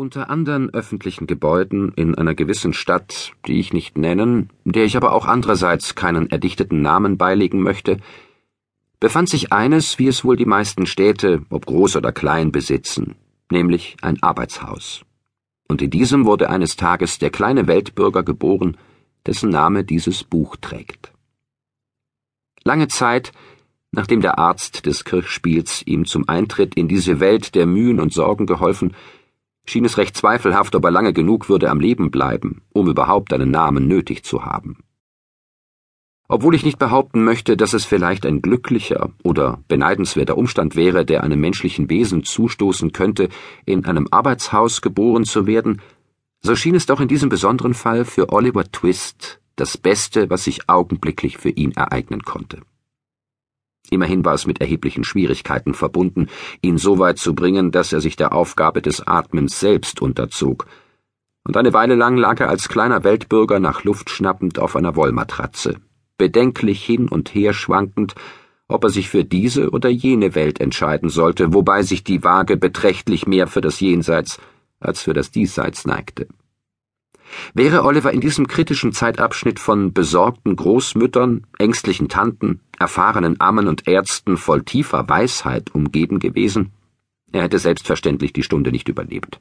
Unter anderen öffentlichen Gebäuden in einer gewissen Stadt, die ich nicht nennen, der ich aber auch andererseits keinen erdichteten Namen beilegen möchte, befand sich eines, wie es wohl die meisten Städte, ob groß oder klein, besitzen, nämlich ein Arbeitshaus. Und in diesem wurde eines Tages der kleine Weltbürger geboren, dessen Name dieses Buch trägt. Lange Zeit, nachdem der Arzt des Kirchspiels ihm zum Eintritt in diese Welt der Mühen und Sorgen geholfen, schien es recht zweifelhaft, ob er lange genug würde am Leben bleiben, um überhaupt einen Namen nötig zu haben. Obwohl ich nicht behaupten möchte, dass es vielleicht ein glücklicher oder beneidenswerter Umstand wäre, der einem menschlichen Wesen zustoßen könnte, in einem Arbeitshaus geboren zu werden, so schien es doch in diesem besonderen Fall für Oliver Twist das Beste, was sich augenblicklich für ihn ereignen konnte. Immerhin war es mit erheblichen Schwierigkeiten verbunden, ihn so weit zu bringen, dass er sich der Aufgabe des Atmens selbst unterzog, und eine Weile lang lag er als kleiner Weltbürger nach Luft schnappend auf einer Wollmatratze, bedenklich hin und her schwankend, ob er sich für diese oder jene Welt entscheiden sollte, wobei sich die Waage beträchtlich mehr für das Jenseits als für das Diesseits neigte. Wäre Oliver in diesem kritischen Zeitabschnitt von besorgten Großmüttern, ängstlichen Tanten, erfahrenen Ammen und Ärzten voll tiefer Weisheit umgeben gewesen, er hätte selbstverständlich die Stunde nicht überlebt.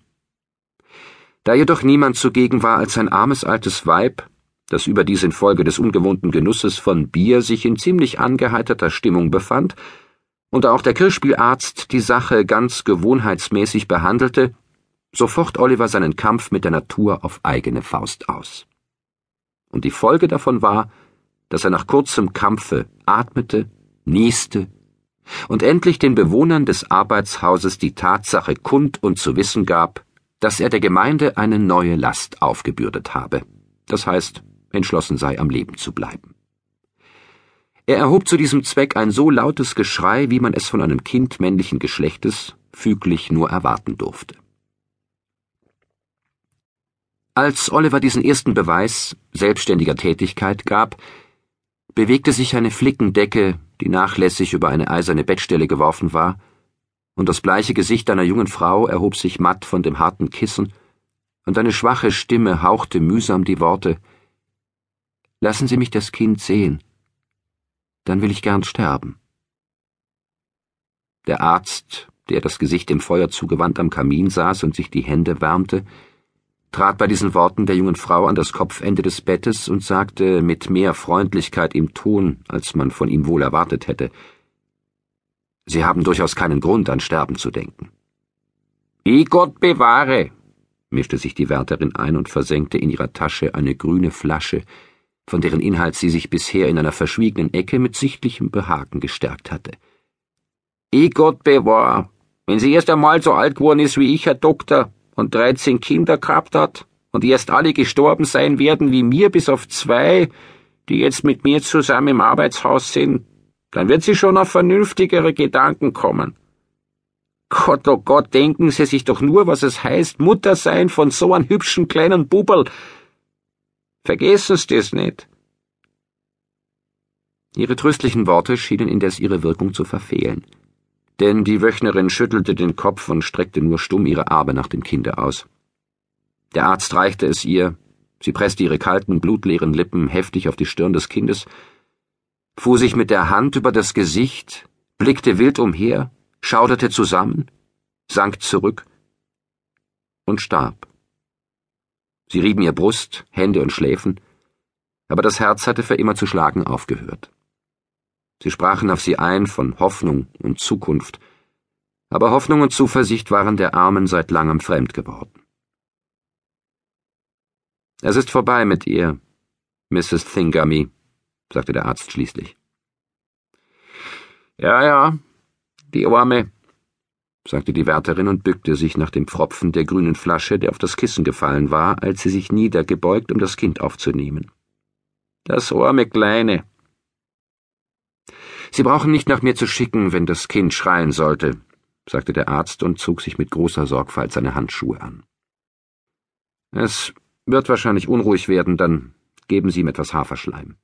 Da jedoch niemand zugegen war als ein armes altes Weib, das überdies infolge des ungewohnten Genusses von Bier sich in ziemlich angeheiterter Stimmung befand, und auch der Kirchspielarzt die Sache ganz gewohnheitsmäßig behandelte, so focht Oliver seinen Kampf mit der Natur auf eigene Faust aus. Und die Folge davon war, dass er nach kurzem Kampfe atmete, nieste und endlich den Bewohnern des Arbeitshauses die Tatsache kund und zu wissen gab, dass er der Gemeinde eine neue Last aufgebürdet habe, das heißt, entschlossen sei, am Leben zu bleiben. Er erhob zu diesem Zweck ein so lautes Geschrei, wie man es von einem Kind männlichen Geschlechtes füglich nur erwarten durfte. Als Oliver diesen ersten Beweis selbstständiger Tätigkeit gab, bewegte sich eine Flickendecke, die nachlässig über eine eiserne Bettstelle geworfen war, und das bleiche Gesicht einer jungen Frau erhob sich matt von dem harten Kissen, und eine schwache Stimme hauchte mühsam die Worte Lassen Sie mich das Kind sehen, dann will ich gern sterben. Der Arzt, der das Gesicht dem Feuer zugewandt am Kamin saß und sich die Hände wärmte, trat bei diesen Worten der jungen Frau an das Kopfende des Bettes und sagte mit mehr Freundlichkeit im Ton, als man von ihm wohl erwartet hätte Sie haben durchaus keinen Grund, an Sterben zu denken. I Gott bewahre, mischte sich die Wärterin ein und versenkte in ihrer Tasche eine grüne Flasche, von deren Inhalt sie sich bisher in einer verschwiegenen Ecke mit sichtlichem Behagen gestärkt hatte. I Gott bewahr, wenn sie erst einmal so alt geworden ist wie ich, Herr Doktor, und dreizehn Kinder gehabt hat und erst alle gestorben sein werden wie mir, bis auf zwei, die jetzt mit mir zusammen im Arbeitshaus sind, dann wird sie schon auf vernünftigere Gedanken kommen. Gott, oh Gott, denken Sie sich doch nur, was es heißt, Mutter sein von so einem hübschen kleinen Bubel. Vergessen Sie das nicht. Ihre tröstlichen Worte schienen indes ihre Wirkung zu verfehlen denn die Wöchnerin schüttelte den Kopf und streckte nur stumm ihre Arme nach dem Kinde aus. Der Arzt reichte es ihr, sie presste ihre kalten, blutleeren Lippen heftig auf die Stirn des Kindes, fuhr sich mit der Hand über das Gesicht, blickte wild umher, schauderte zusammen, sank zurück und starb. Sie rieben ihr Brust, Hände und Schläfen, aber das Herz hatte für immer zu schlagen aufgehört. Sie sprachen auf sie ein von Hoffnung und Zukunft, aber Hoffnung und Zuversicht waren der Armen seit langem fremd geworden. Es ist vorbei mit ihr, Mrs. Thingamy, sagte der Arzt schließlich. Ja, ja, die Arme, sagte die Wärterin und bückte sich nach dem Pfropfen der grünen Flasche, der auf das Kissen gefallen war, als sie sich niedergebeugt, um das Kind aufzunehmen. Das arme Kleine. Sie brauchen nicht nach mir zu schicken, wenn das Kind schreien sollte, sagte der Arzt und zog sich mit großer Sorgfalt seine Handschuhe an. Es wird wahrscheinlich unruhig werden, dann geben Sie ihm etwas Haferschleim.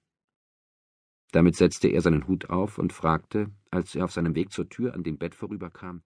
Damit setzte er seinen Hut auf und fragte, als er auf seinem Weg zur Tür an dem Bett vorüberkam,